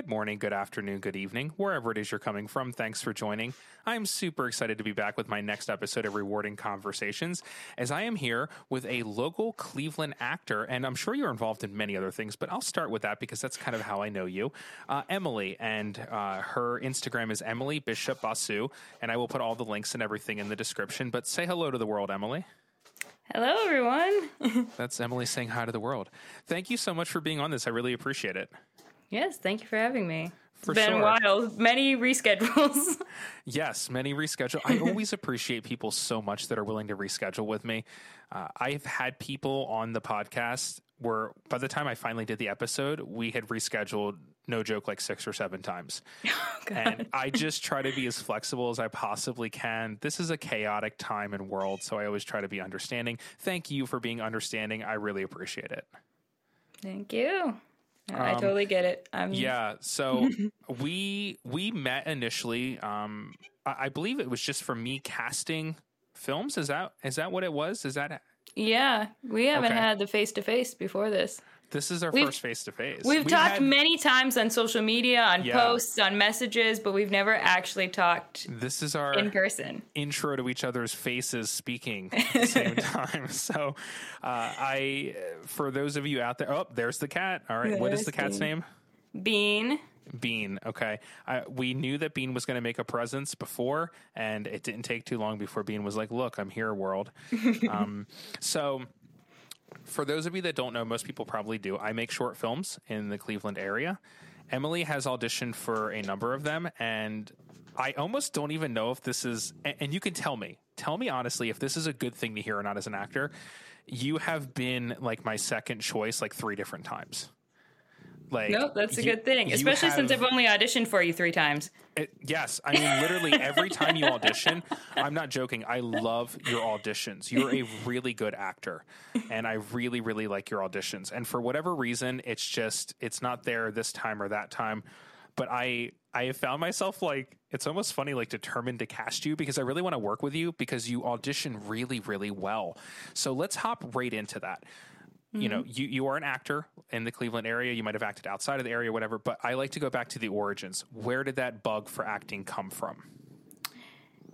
good morning, good afternoon, good evening, wherever it is you're coming from. Thanks for joining. I'm super excited to be back with my next episode of Rewarding Conversations, as I am here with a local Cleveland actor, and I'm sure you're involved in many other things, but I'll start with that because that's kind of how I know you. Uh, Emily, and uh, her Instagram is Emily Bishop Basu, and I will put all the links and everything in the description. But say hello to the world, Emily. Hello, everyone. That's Emily saying hi to the world. Thank you so much for being on this. I really appreciate it. Yes, thank you for having me. For it's been sure. a while. Many reschedules. Yes, many reschedule. I always appreciate people so much that are willing to reschedule with me. Uh, I've had people on the podcast where by the time I finally did the episode, we had rescheduled, no joke, like six or seven times. and I just try to be as flexible as I possibly can. This is a chaotic time and world, so I always try to be understanding. Thank you for being understanding. I really appreciate it. thank you. I totally get it. I'm, Um, Yeah, so we we met initially. Um, I, I believe it was just for me casting films. Is that is that what it was? Is that yeah. We haven't Okay. had the face to face before this. This is our We've- first face to face? We've talked many times on social media, on Yeah. posts, on messages, but we've never actually talked This is our in person. intro to each other's faces speaking at the same time. So, uh, I for those of you out there, oh, there's the cat. All right, what is the cat's Bean. name? Bean. Bean. Okay. I, we knew that Bean was going to make a presence before, and it didn't take too long before Bean was like, Look, I'm here, world. um, so, for those of you that don't know, most people probably do. I make short films in the Cleveland area. Emily has auditioned for a number of them, and I almost don't even know if this is, and, you can tell me, tell me honestly if this is a good thing to hear or not as an actor. You have been like my second choice like three different times. Like, Nope, that's a good thing. you Especially since I've only auditioned for you three times. it, yes, I mean literally every time you audition, I'm not joking. I love your auditions. You're a really good actor, and I really, really like your auditions. And for whatever reason, it's just it's not there this time or that time. But I I have found myself like it's almost funny, like determined to cast you because I really want to work with you because you audition really, really well. So let's hop right into that you know mm-hmm. you, you are an actor in the cleveland area you might have acted outside of the area whatever but i like to go back to the origins where did that bug for acting come from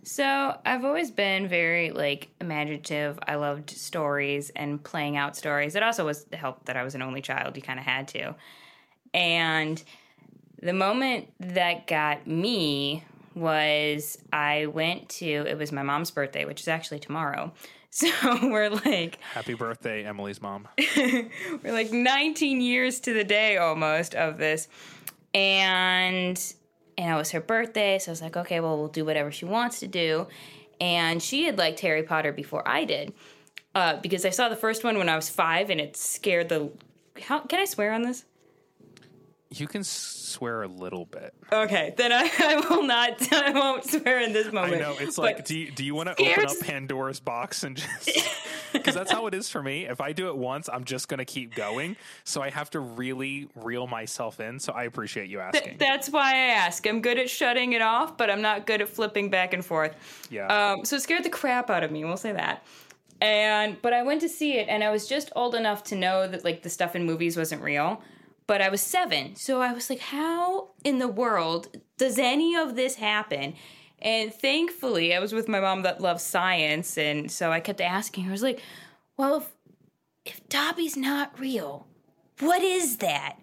So I've always been very like imaginative. I loved stories and playing out stories. It also was the help that I was an only child. You kind of had to. And the moment that got me was I went to it was my mom's birthday, which is actually tomorrow. So we're like happy birthday emily's mom. we're like 19 years to the day almost of this. And and it was her birthday so i was like okay well we'll do whatever she wants to do. And she had liked harry potter before i did uh, because i saw the first one when i was five and it scared the how can i swear on this you can swear a little bit okay then i, I will not i won't swear in this moment. i know it's like do you, do you want to open up pandora's box and just because that's how it is for me if i do it once i'm just going to keep going so i have to really reel myself in so i appreciate you asking That's why I ask. I'm good at shutting it off, but I'm not good at flipping back and forth. yeah Um, so it scared the crap out of me. We'll say that. And but I went to see it, and I was just old enough to know that like the stuff in movies wasn't real. But I was seven, so I was like, "How in the world does any of this happen?" And thankfully, I was with my mom that loves science, and so I kept asking her. I was like, "Well, if if Dobby's not real, what is that?"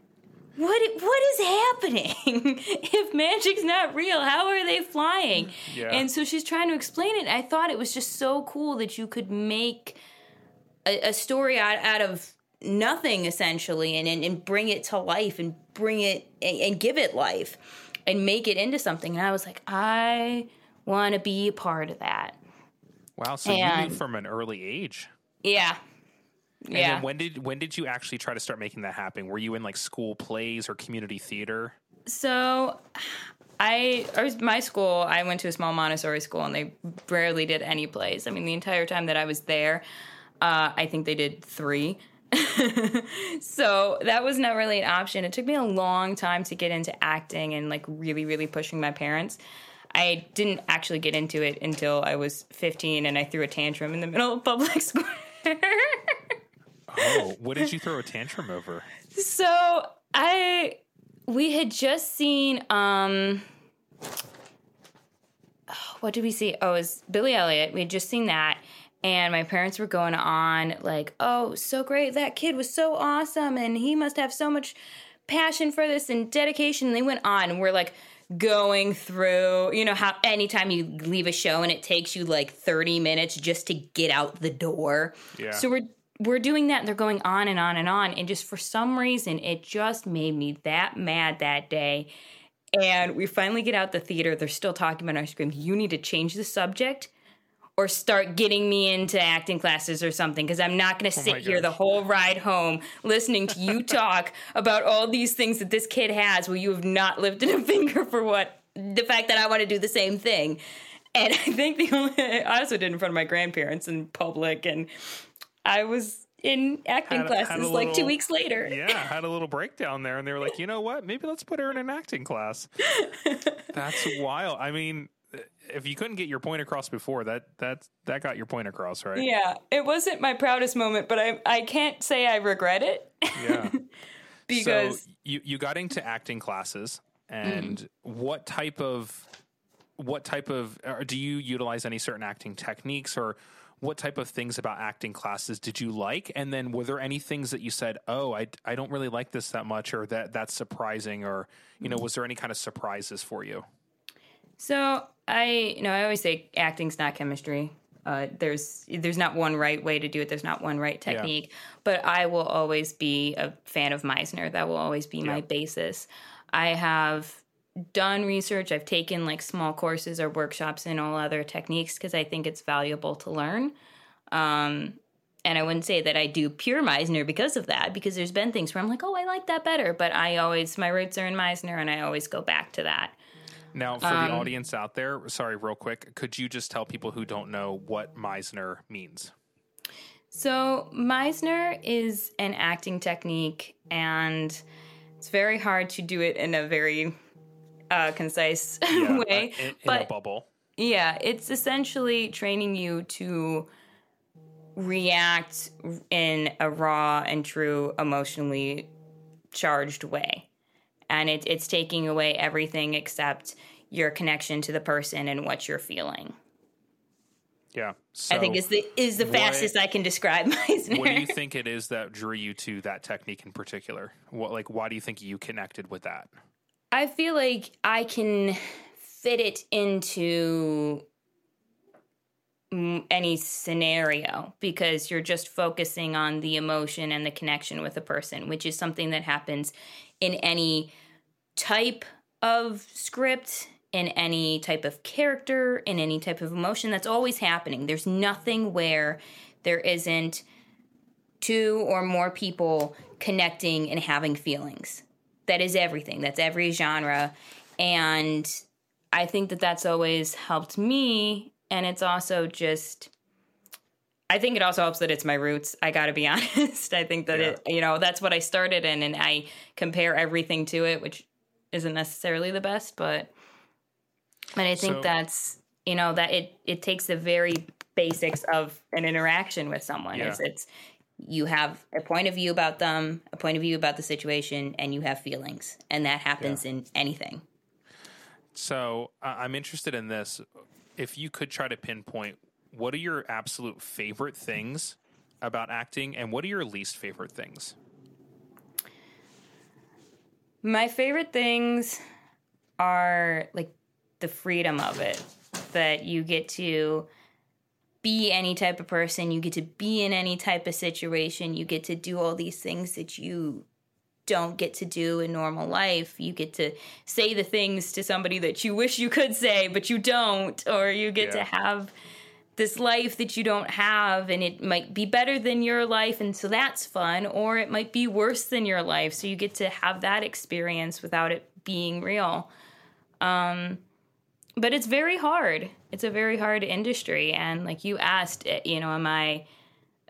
What what is happening? if magic's not real, how are they flying? Yeah. And so she's trying to explain it. I thought it was just so cool that you could make a, a story out, out of nothing essentially and, and, and bring it to life and bring it and, and give it life and make it into something. And I was like, I want to be a part of that. wow so you knew from an early age Yeah. And yeah. then when did when did you actually try to start making that happen? Were you in like school plays or community theater? So, I, I was my school. I went to a small Montessori school, and they rarely did any plays. I mean, the entire time that I was there, uh, I think they did three. so that was not really an option. It took me a long time to get into acting and like really, really pushing my parents. I didn't actually get into it until I was 15 and I threw a tantrum in the middle of public square. Oh, what did you throw a tantrum over? So I we had just seen um what did we see? Oh, it was Billy Elliot. We had just seen that. And my parents were going on like, oh, so great. That kid was so awesome. And he must have so much passion for this and dedication. And they went on and we're like going through, you know, how anytime you leave a show and it takes you like 30 minutes just to get out the door. Yeah. So we're we're doing that and they're going on and on and on. And just for some reason, it just made me that mad that day. And we finally get out the theater. They're still talking about ice cream. You need to change the subject or start getting me into acting classes or something because I'm not going to oh sit here the whole ride home listening to you talk about all these things that this kid has where you have not lifted a finger for what the fact that I want to do the same thing. And I think the only I also did in front of my grandparents in public and I was in acting Had classes had a like two weeks later. Yeah, had a little breakdown there, and they were like, you know what? Maybe let's put her in an acting class. That's wild. I mean, if you couldn't get your point across before, that that that got your point across, right? Yeah, it wasn't my proudest moment, but I I can't say I regret it. Yeah. because so you you got into acting classes, and mm-hmm. what type of what type of do you utilize any certain acting techniques or what type of things about acting classes did you like? And then were there any things that you said oh i, I don't really like this that much or that that's surprising or you know mm-hmm. was there any kind of surprises for you so I you know I always say acting's not chemistry. Uh, there's there's not one right way to do it. There's not one right technique. But I will always be a fan of Meisner. That will always be my basis. I have done research. I've taken like small courses or workshops in all other techniques because I think it's valuable to learn. Um, and I wouldn't say that I do pure Meisner because of that, because there's been things where I'm like, oh, I like that better. But I always, my roots are in Meisner, and I always go back to that. Now for the audience out there sorry real quick could you just tell people who don't know what meisner means So, Meisner is an acting technique, and it's very hard to do it in a very uh, concise Yeah, way. uh, in, in a but bubble yeah, it's essentially training you to react in a raw and true, emotionally charged way. And it, it's taking away everything except your connection to the person and what you're feeling. yeah I think is the is the what- fastest I can describe Meisner. what do you think it is that drew you to that technique in particular? What like why do you think you connected with that? I feel like I can fit it into any scenario because you're just focusing on the emotion and the connection with a person, which is something that happens in any type of script, in any type of character, in any type of emotion. That's always happening. There's nothing where there isn't two or more people connecting and having feelings. That is everything. That's every genre. And I think that that's always helped me. And it's also just, I think it also helps that it's my roots. I got to be honest. I think that it, you know, that's what I started in. And I compare everything to it, which isn't necessarily the best, but, but I think So- that's, you know, that it, it takes the very basics of an interaction with someone. Yeah. It's, it's, you have a point of view about them, a point of view about the situation, and you have feelings. And that happens in anything. So uh, I'm interested in this. If you could try to pinpoint, what are your absolute favorite things about acting, and what are your least favorite things? My favorite things are like the freedom of it that you get to be any type of person, you get to be in any type of situation, you get to do all these things that you don't get to do in normal life. You get to say the things to somebody that you wish you could say, but you don't, or you get Yeah. to have this life that you don't have and it might be better than your life and so that's fun or it might be worse than your life so you get to have that experience without it being real um but it's very hard it's a very hard industry and like you asked eh, you know am i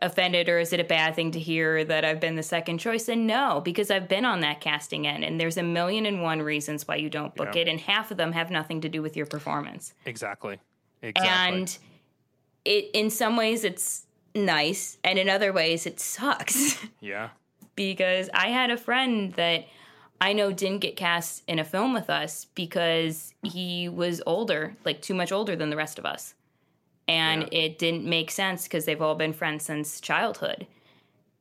offended or is it a bad thing to hear that I've been the second choice? And no, because I've been on that casting end and there's a million and one reasons why you don't book Yeah. it and half of them have nothing to do with your performance. Exactly. Exactly. And it in some ways it's nice and in other ways it sucks yeah. because I had a friend that I know didn't get cast in a film with us because he was older, like too much older than the rest of us. And Yeah. it didn't make sense because they've all been friends since childhood.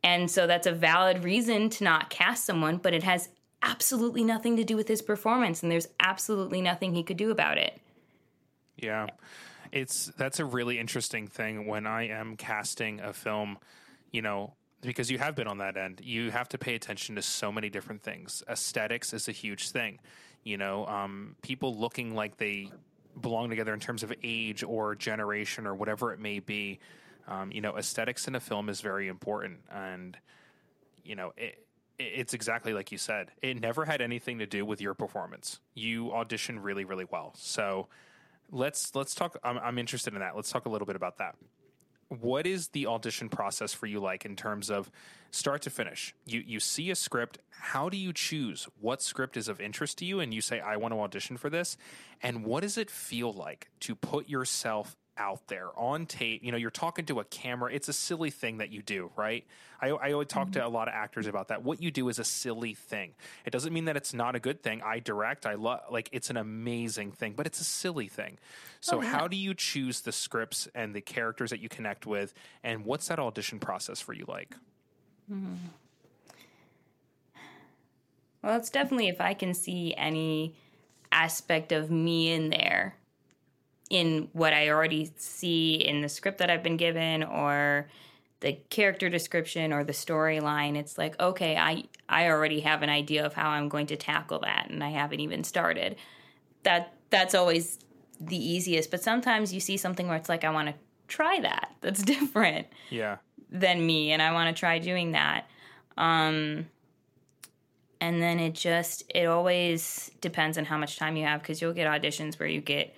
And so that's a valid reason to not cast someone, but it has absolutely nothing to do with his performance and there's absolutely nothing he could do about it. Yeah. It's that's a really interesting thing when I am casting a film, you know, because you have been on that end. You have to pay attention to so many different things. Aesthetics is a huge thing. You know, um, people looking like they belong together in terms of age or generation or whatever it may be. Um, you know, aesthetics in a film is very important, and you know it. It's exactly like you said. It never had anything to do with your performance. You auditioned really, really well. So, let's let's talk I'm, I'm interested in that. Let's talk a little bit about that. What is the audition process for you like in terms of start to finish? You you see a script. How do you choose what script is of interest to you? And you say i want to audition for this. And what does it feel like to put yourself out there on tape. You know you're talking to a camera. It's a silly thing that you do right? I, I always talk to mm-hmm. a lot of actors about that. What you do is a silly thing. It doesn't mean that it's not a good thing. I direct. I love like it's an amazing thing but it's a silly thing. So oh, how do you choose the scripts and the characters that you connect with and what's that audition process for you like? Mm-hmm. Well, it's definitely if I can see any aspect of me in there in what I already see in the script that I've been given or the character description or the storyline. It's like okay I I already have an idea of how I'm going to tackle that and I haven't even started. That that's always the easiest but sometimes you see something where it's like I want to try that. That's different yeah. than me and I want to try doing that. Um and then it just it always depends on how much time you have because you'll get auditions where you get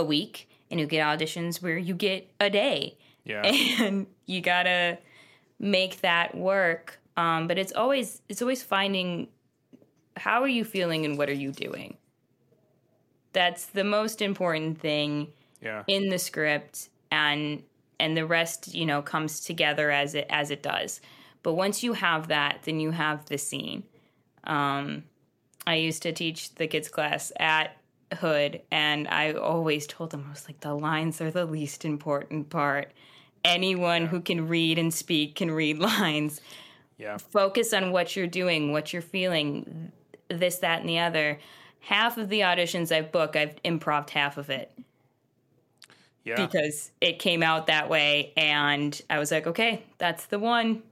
a week and you get auditions where you get a day. Yeah. And you got to make that work. Um but it's always it's always finding how are you feeling and what are you doing? That's the most important thing yeah. in the script and and the rest you know comes together as it as it does. But once you have that then you have the scene. Um i used to teach the kids class at hood and i always told them i was like the lines are the least important part anyone who can read and speak can read lines yeah focus on what you're doing, what you're feeling, this, that, and the other. Half of the auditions I've booked, I've improv half of it yeah because it came out that way, and I was like, okay, that's the one.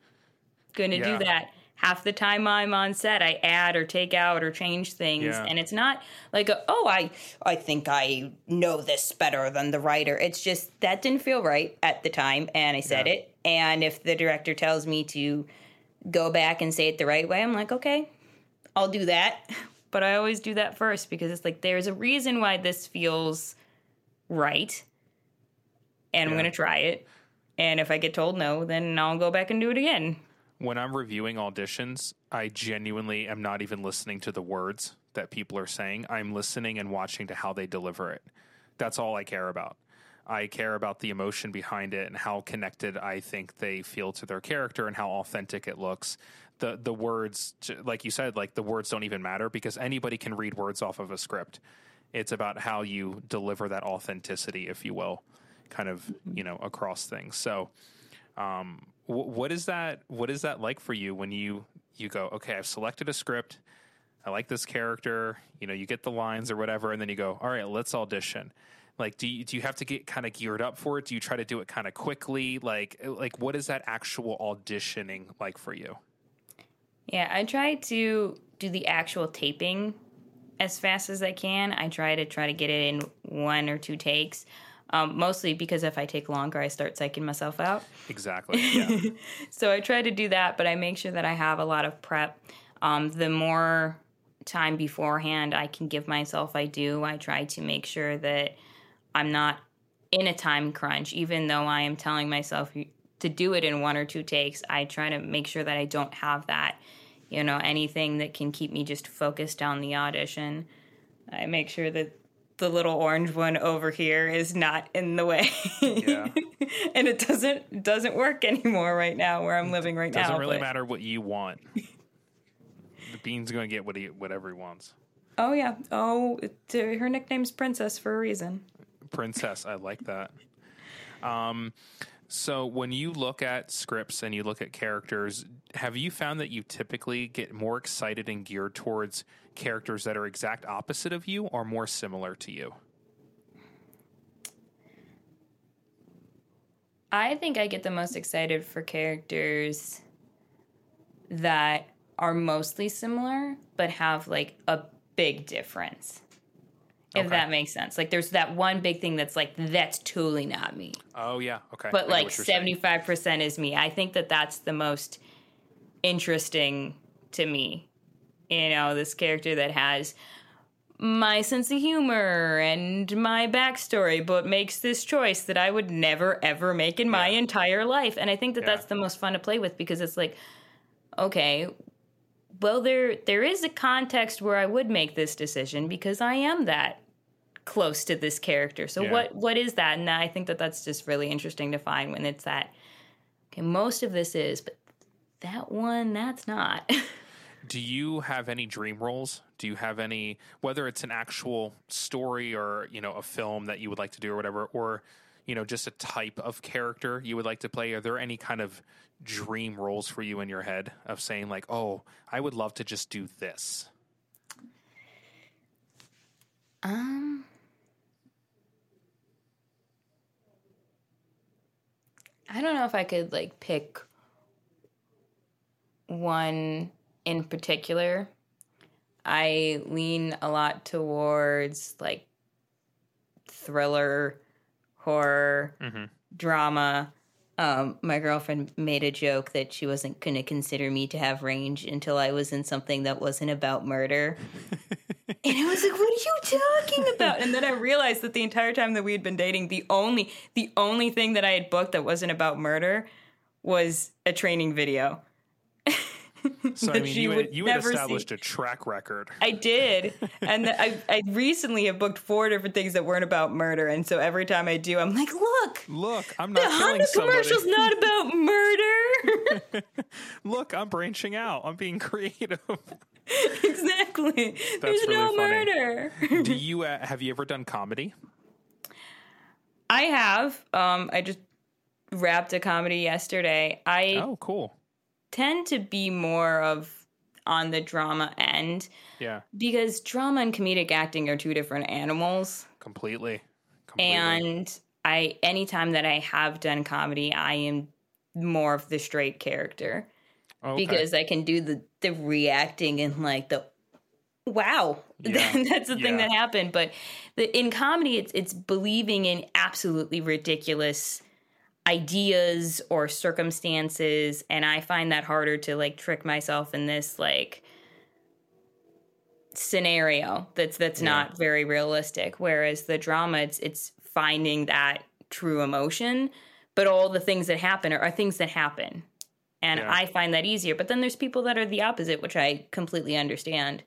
To Yeah. do that. Half the time I'm on set, I add or take out or change things, Yeah. and it's not like, a, oh, I, I think I know this better than the writer. It's just that didn't feel right at the time, and I said Yeah. it. And if the director tells me to go back and say it the right way, I'm like, okay, I'll do that. But I always do that first because it's like there's a reason why this feels right. And I'm going to try it. And if I get told no, then I'll go back and do it again. When I'm reviewing auditions, I genuinely am not even listening to the words that people are saying. I'm listening and watching to how they deliver it. That's all I care about. I care about the emotion behind it and how connected I think they feel to their character and how authentic it looks. The the words like you said like the words don't even matter because anybody can read words off of a script. It's about how you deliver that authenticity if you will kind of, you know, across things. So um, wh- what is that? What is that like for you when you you go, okay, I've selected a script, I like this character, you know, you get the lines or whatever, and then you go, all right, let's audition. Like, do you do you have to get kind of geared up for it? Do you try to do it kind of quickly? Like, like what is that actual auditioning like for you? Yeah, I try to do the actual taping as fast as I can. I try to try to get it in one or two takes. Um, mostly because if I take longer, I start psyching myself out. Exactly. Yeah. So I try to do that, but I make sure that I have a lot of prep. Um, the more time beforehand I can give myself, I do. I try to make sure that I'm not in a time crunch, even though I am telling myself to do it in one or two takes. I try to make sure that I don't have that, you know, anything that can keep me just focused on the audition. I make sure that the little orange one over here is not in the way. Yeah. and it doesn't doesn't work anymore right now where I'm living right now. Doesn't now. really but- matter what you want. The bean's going to get what he whatever he wants. Oh yeah. Oh, her nickname's Princess for a reason. Princess, I like that. Um, so when you look at scripts and you look at characters, have you found that you typically get more excited and geared towards characters that are exact opposite of you or more similar to you? I think I get the most excited for characters that are mostly similar but have like a big difference. If Okay. that makes sense. Like there's that one big thing that's like that's totally not me. Oh yeah, okay. But get like what you're saying. 75% is me. I think that that's the most interesting to me. You know, this character that has my sense of humor and my backstory, but makes this choice that I would never ever make in my Yeah. entire life. And I think that Yeah. that's the most fun to play with because it's like, okay, well there there is a context where I would make this decision because I am that close to this character. So Yeah. what what is that? And I think that that's just really interesting to find when it's that okay, most of this is, but that one that's not. Do you have any dream roles? Do you have any whether it's an actual story or, you know, a film that you would like to do or whatever or you know, just a type of character you would like to play? Are there any kind of dream roles for you in your head of saying like, "Oh, I would love to just do this." Um, I don't know if I could like pick one in particular. I lean a lot towards like thriller, horror, drama. Um, my girlfriend made a joke that she wasn't going to consider me to have range until I was in something that wasn't about murder. And I was like, "What are you talking about?" And then I realized that the entire time that we had been dating, the only the only thing that I had booked that wasn't about murder was a training video. So I mean, you had, would you had never see. established a track record. I did, and th- I I recently have booked four different things that weren't about murder, and so every time I do, I'm like, "Look, Look, I'm not killing Honda commercial's not about murder." Look, I'm branching out. I'm being creative. exactly. There's really no funny. murder. do you uh, have you ever done comedy? I have. Um, I just wrapped a comedy yesterday. I Oh, cool. Tend to be more of on the drama end Yeah, because drama and comedic acting are two different animals. completely. Completely. And I anytime that I have done comedy, I am more of the straight character oh, Okay. because I can do the the reacting and like the wow Yeah. that's the thing Yeah. that happened but the, in comedy it's it's believing in absolutely ridiculous ideas or circumstances and i find that harder to like trick myself in this like scenario that's that's Yeah. not very realistic whereas the drama it's it's finding that true emotion but all the things that happen are, are things that happen and Yeah. i find that easier but then there's people that are the opposite which i completely understand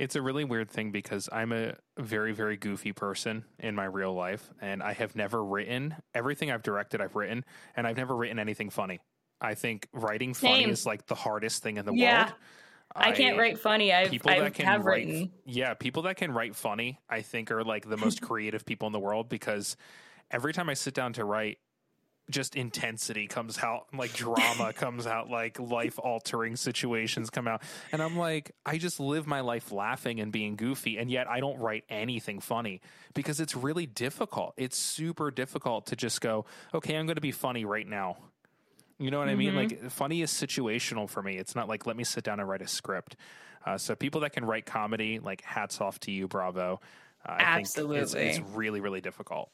It's a really weird thing because I'm a very, very goofy person in my real life, and I have never written everything I've directed. I've written, and I've never written anything funny. I think writing funny Same. is like the hardest thing in the Yeah. world. I, can't write funny. I've, people I that can have write, written. yeah, people that can write funny, I think are like the most creative people in the world because every time I sit down to write, just intensity comes out, like drama comes out, like life altering situations come out. And I'm like, I just live my life laughing and being goofy. And yet I don't write anything funny because it's really difficult. It's super difficult to just go, okay, I'm going to be funny right now. You know what I mean? Like funny is situational for me. It's not like let me sit down and write a script. Uh, so people that can write comedy, like hats off to you, bravo. Uh, I think it's, Absolutely. it's really really difficult.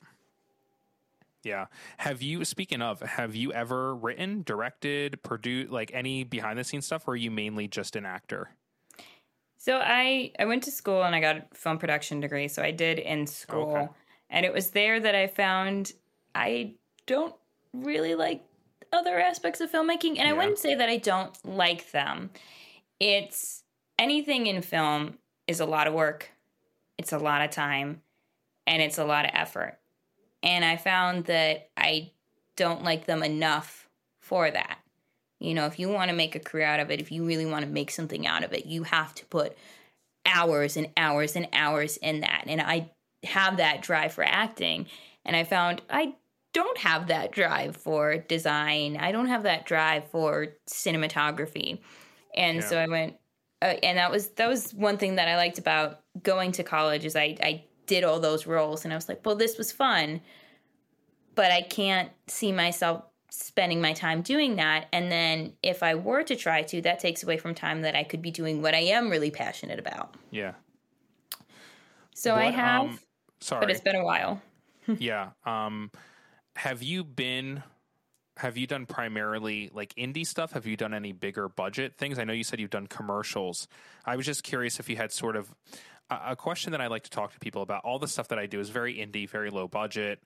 Yeah. Have you speaking of, have you ever written, directed, produced like any behind the scenes stuff or are you mainly just an actor? So I I went to school and I got a film production degree. So I did in school, Okay. and it was there that I found I don't really like other aspects of filmmaking, and I wouldn't say that I don't like them. It's anything in film is a lot of work, it's a lot of time, and it's a lot of effort. And I found that I don't like them enough for that. You know, if you want to make a career out of it, if you really want to make something out of it, you have to put hours and hours and hours in that. And I have that drive for acting. And I found I don't have that drive for design. I don't have that drive for cinematography. And yeah. so I went uh, and that was that was one thing that I liked about going to college is I I did all those roles and I was like, well, this was fun, but I can't see myself spending my time doing that. And then if I were to try to, that takes away from time that I could be doing what I am really passionate about. Yeah. So what, I have, um, sorry, but it's been a while. yeah. Um, have you been have you done primarily like indie stuff? Have you done any bigger budget things? I know you said you've done commercials. I was just curious if you had sort of a question that I like to talk to people about. All the stuff that I do is very indie, very low budget.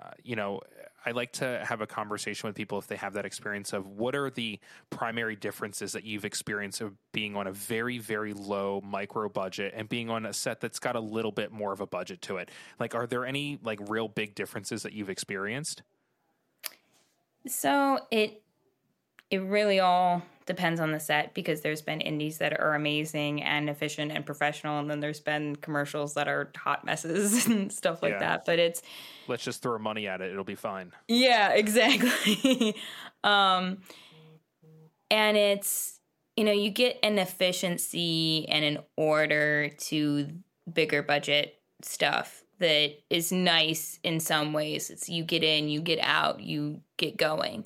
Uh, you know, I like to have a conversation with people if they have that experience of what are the primary differences that you've experienced of being on a very, very low micro budget and being on a set that's got a little bit more of a budget to it. Like, are there any like real big differences that you've experienced? So it it really all depends on the set because there's been indies that are amazing and efficient and professional and then there's been commercials that are hot messes and stuff like yeah. that but it's let's just throw money at it. It'll be fine. Yeah exactly. Um and it's you know you get an efficiency and an order to bigger budget stuff that is nice in some ways. It's you get in you get out you get going.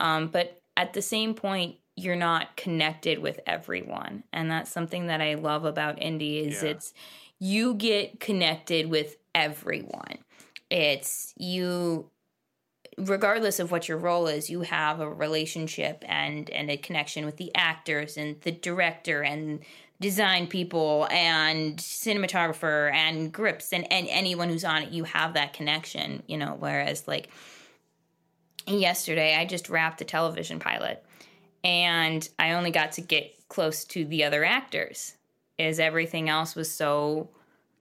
Um, but at the same point you're not connected with everyone. And that's something that i love about indie is yeah. it's you get connected with everyone. It's you regardless of what your role is you have a relationship and and a connection with the actors and the director and design people and cinematographer and grips and, and anyone who's on it. You have that connection you know whereas like yesterday i just wrapped a television pilot and I only got to get close to the other actors as everything else was so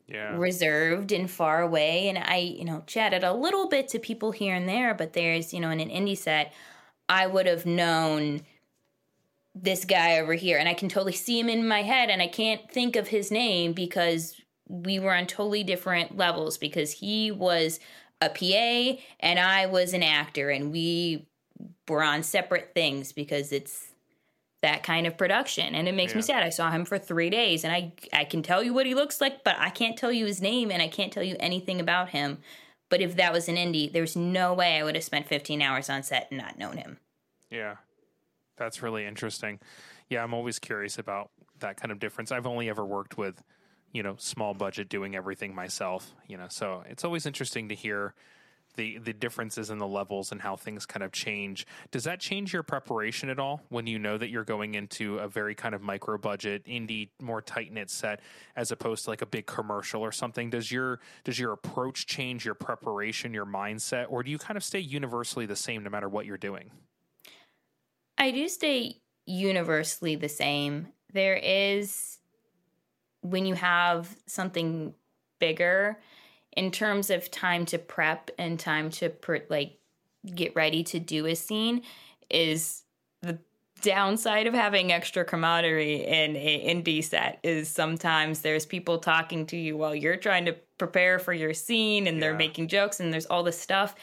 yeah. reserved and far away and I you know chatted a little bit to people here and there but there's you know in an indie set I would have known this guy over here and I can totally see him in my head and I can't think of his name because we were on totally different levels because he was a PA and I was an actor and we we're on separate things because it's that kind of production and it makes yeah. me sad. I saw him for three days and i i can tell you what he looks like but i can't tell you his name and i can't tell you anything about him. But if that was an indie there's no way i would have spent 15 hours on set and not known him. Yeah. That's really interesting. Yeah i'm always curious about that kind of difference. I've only ever worked with you know small budget doing everything myself you know so it's always interesting to hear the the differences in the levels and how things kind of change. Does that change your preparation at all when you know that you're going into a very kind of micro budget indie, more tight knit set as opposed to like a big commercial or something? Does your does your approach change your preparation, your mindset, or do you kind of stay universally the same no matter what you're doing? I do stay universally the same. There is when you have something bigger in terms of time to prep and time to per, like get ready to do a scene is the downside of having extra camaraderie in an indie set is sometimes there's people talking to you while you're trying to prepare for your scene and they're making jokes and there's all this stuff.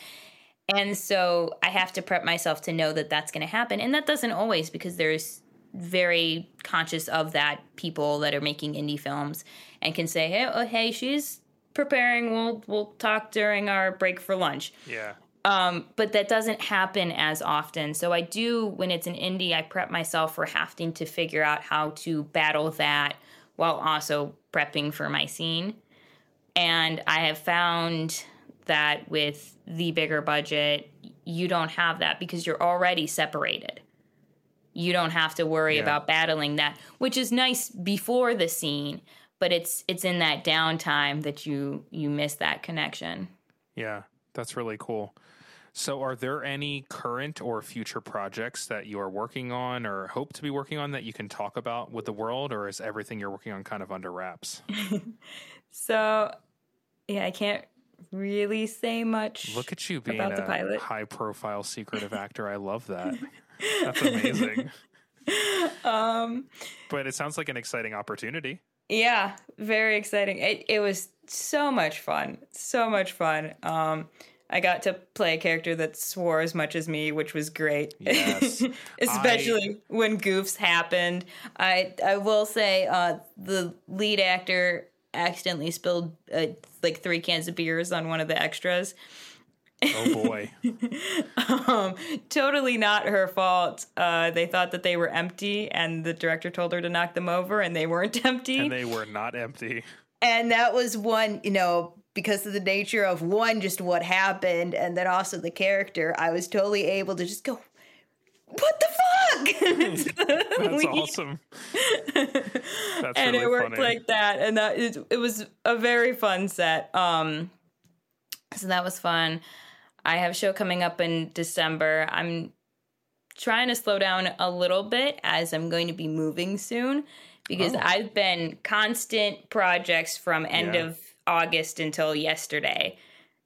And so i have to prep myself to know that that's going to happen. And that doesn't always because there's very conscious of that people that are making indie films and can say hey, oh, hey she's preparing. We'll we'll talk during our break for lunch. Yeah. Um, but that doesn't happen as often. So I do when it's an indie, I prep myself for having to figure out how to battle that while also prepping for my scene. And I have found that with the bigger budget, you don't have that because you're already separated. You don't have to worry yeah. about battling that, which is nice before the scene but it's it's in that downtime that you you miss that connection. Yeah, that's really cool. So, are there any current or future projects that you are working on or hope to be working on that you can talk about with the world, or is everything you're working on kind of under wraps? so, yeah, I can't really say much. Look at you being a high profile secretive actor. I love that. That's amazing. Um, but it sounds like an exciting opportunity. Yeah, very exciting. It it was so much fun. So much fun. Um I got to play a character that swore as much as me, which was great. Yes. Especially I... when goofs happened. I I will say uh, the lead actor accidentally spilled uh, like three cans of beers on one of the extras. Oh boy. um, totally not her fault. Uh, they thought that they were empty, and the director told her to knock them over, and they weren't empty. And they were not empty. And that was one, you know, because of the nature of one, just what happened, and then also the character, I was totally able to just go, what the fuck? That's awesome. That's and really it worked funny. like that, and that it, it was a very fun set. Um, so that was fun. I have a show coming up in December. I'm trying to slow down a little bit as I'm going to be moving soon because oh. I've been constant projects from end yeah. of August until yesterday.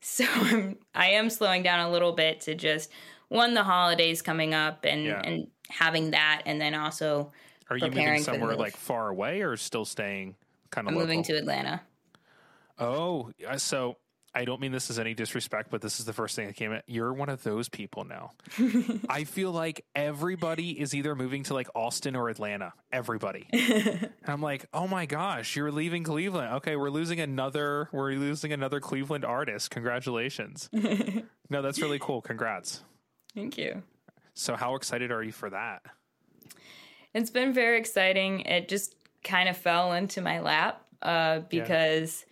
So I'm, I am slowing down a little bit to just one the holidays coming up and yeah. and having that, and then also are you moving somewhere like far away or still staying kind of? I'm moving to Atlanta. Oh, so I don't mean this as any disrespect, but this is the first thing that came at. You're one of those people now. I feel like everybody is either moving to like Austin or Atlanta. Everybody. and I'm like, oh my gosh, you're leaving Cleveland. Okay, we're losing another. We're losing another Cleveland artist. Congratulations. no, that's really cool. Congrats. Thank you. So, how excited are you for that? It's been very exciting. It just kind of fell into my lap uh, because. Yeah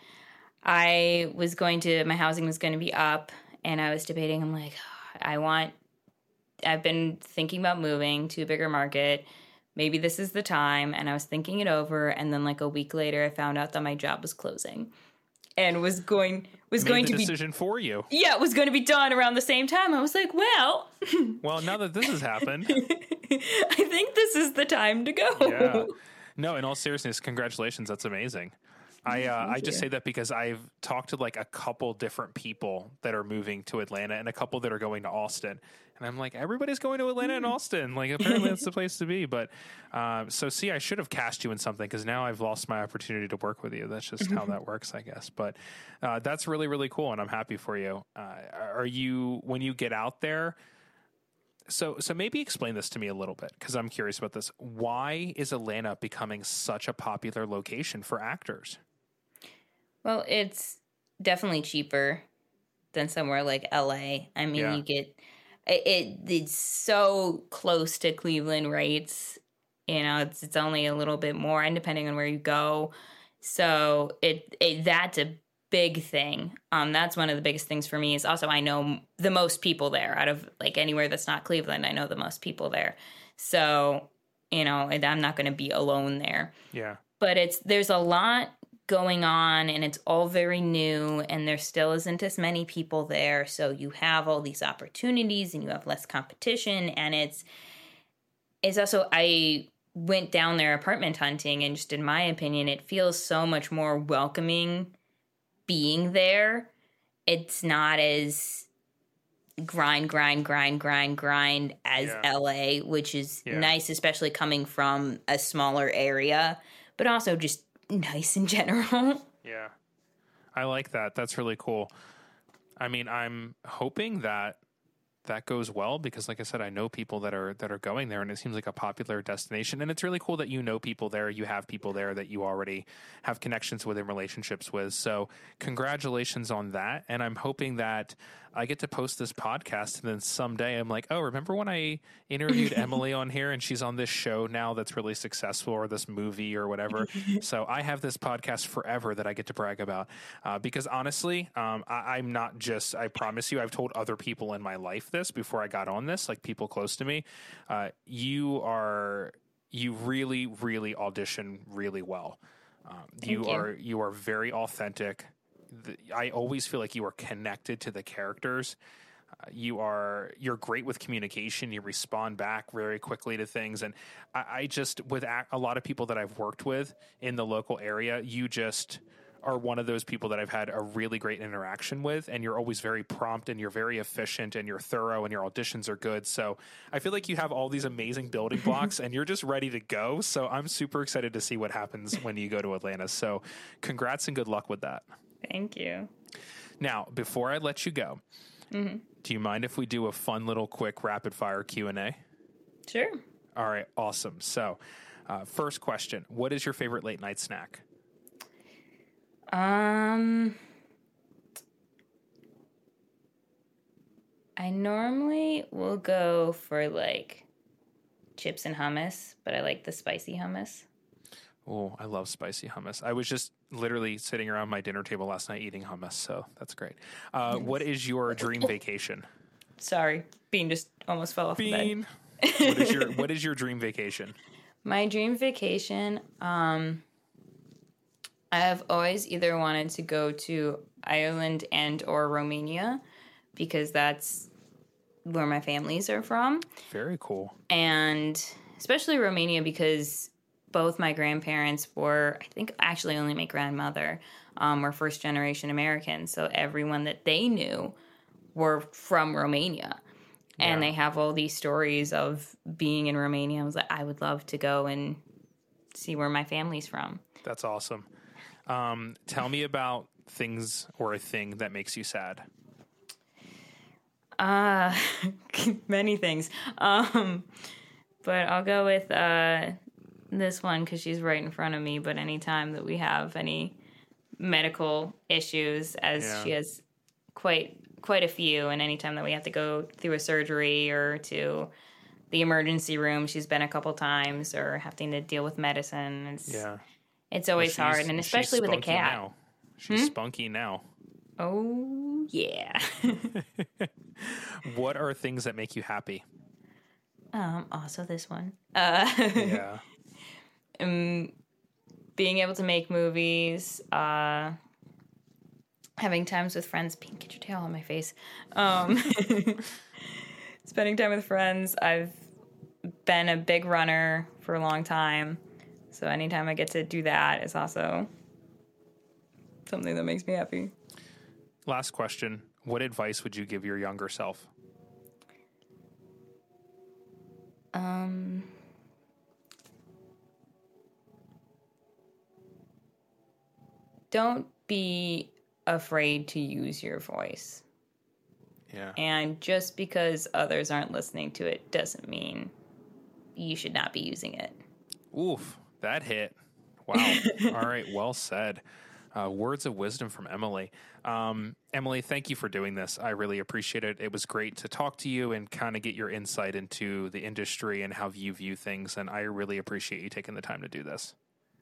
I was going to, my housing was going to be up, and I was debating. I'm like, I want, I've been thinking about moving to a bigger market. Maybe this is the time. And I was thinking it over. And then, like a week later, I found out that my job was closing and was going was Made going to be decision for you. Yeah, it was going to be done around the same time. I was like, well, well, now that this has happened, I think this is the time to go. Yeah. No, in all seriousness, congratulations. That's amazing. I uh, I just say that because I've talked to like a couple different people that are moving to Atlanta and a couple that are going to Austin, and I'm like, everybody's going to Atlanta and hmm. Austin. Like, apparently that's the place to be. But um, so, see, I should have cast you in something because now I've lost my opportunity to work with you. That's just how that works, I guess. But uh, that's really really cool, and I'm happy for you. Uh, are you when you get out there? so so maybe explain this to me a little bit because I'm curious about this. Why is Atlanta becoming such a popular location for actors? Well, it's definitely cheaper than somewhere like LA. I mean, yeah. you get it, it's so close to Cleveland rates. You know, it's it's only a little bit more, and depending on where you go. So it, it that's a big thing. Um, that's one of the biggest things for me. Is also I know the most people there out of like anywhere that's not Cleveland. I know the most people there. So you know, I'm not going to be alone there. Yeah. But it's there's a lot going on and it's all very new and there still isn't as many people there so you have all these opportunities and you have less competition and it's it's also i went down there apartment hunting and just in my opinion it feels so much more welcoming being there it's not as grind grind grind grind grind as yeah. la which is yeah. nice especially coming from a smaller area but also just nice in general. Yeah. I like that. That's really cool. I mean, I'm hoping that that goes well because like I said I know people that are that are going there and it seems like a popular destination and it's really cool that you know people there you have people there that you already have connections with and relationships with so congratulations on that and I'm hoping that I get to post this podcast, and then someday I'm like, oh, remember when I interviewed Emily on here, and she's on this show now that's really successful, or this movie, or whatever. so I have this podcast forever that I get to brag about. Uh, because honestly, um, I, am not just. I promise you, I've told other people in my life this before I got on this, like people close to me. Uh, you are you really, really audition really well. Um, you, you are you are very authentic the, I always feel like you are connected to the characters. Uh, you are you're great with communication. You respond back very quickly to things, and I, I just with a, a lot of people that I've worked with in the local area, you just are one of those people that I've had a really great interaction with, and you're always very prompt and you're very efficient and you're thorough and your auditions are good. So I feel like you have all these amazing building blocks and you're just ready to go. So I'm super excited to see what happens when you go to Atlanta. So congrats and good luck with that. Thank you. Now, before I let you go, Mm-hmm. do you mind if we do a fun little quick rapid fire Q and A? Sure. All right, awesome. So, uh, first question: What is your favorite late night snack? Um, I normally will go for like chips and hummus, but I like the spicy hummus. Oh, I love spicy hummus. I was just literally sitting around my dinner table last night eating hummus, so that's great. Uh, What is your dream vacation? Sorry, Bean just almost fell off the bed. Bean. what is your What is your dream vacation? My dream vacation, um, I've always either wanted to go to Ireland and or Romania because that's where my families are from. Very cool. and especially Romania because both my grandparents were, I think, actually only my grandmother um, were first generation Americans. So everyone that they knew were from Romania. And Yeah. they have all these stories of being in Romania. I was like, I would love to go and see where my family's from. That's awesome. Um, tell me about things or a thing that makes you sad. Uh, many things. Um, but I'll go with uh, this one because she's right in front of me. But anytime that we have any medical issues, as Yeah. she has quite quite a few, and anytime that we have to go through a surgery or to the emergency room, she's been a couple times, or having to deal with medicine. It's, Yeah, it's always She's- hard, and especially with a cat. Now. She's spunky now. Oh yeah. What are things that make you happy? um. Also, this one. Uh. Yeah. um, being able to make movies, uh, having times with friends. Pink, get your tail on my face. Um, spending time with friends. I've been a big runner for a long time, so anytime I get to do that is also something that makes me happy. Last question. What advice would you give your younger self? Um. Don't be afraid to use your voice. Yeah. And just because others aren't listening to it doesn't mean you should not be using it. Oof, that hit. Wow. All right, well said. Uh, words of wisdom from Emily. Um, Emily, thank you for doing this. I really appreciate it. It was great to talk to you and kind of get your insight into the industry and how you view things. And I really appreciate you taking the time to do this.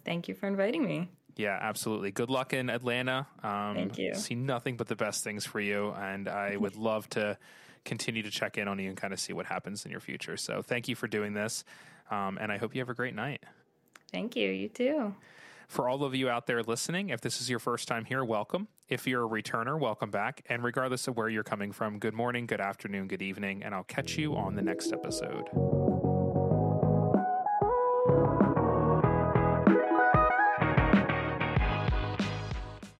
Thank you for inviting me. Yeah, absolutely. Good luck in Atlanta. Um, Thank you. See nothing but the best things for you. And I would love to continue to check in on you and kind of see what happens in your future. So thank you for doing this. Um, and I hope you have a great night. Thank you. You too. For all of you out there listening, if this is your first time here, welcome. If you're a returner, welcome back. And regardless of where you're coming from, good morning, good afternoon, good evening, and I'll catch you on the next episode.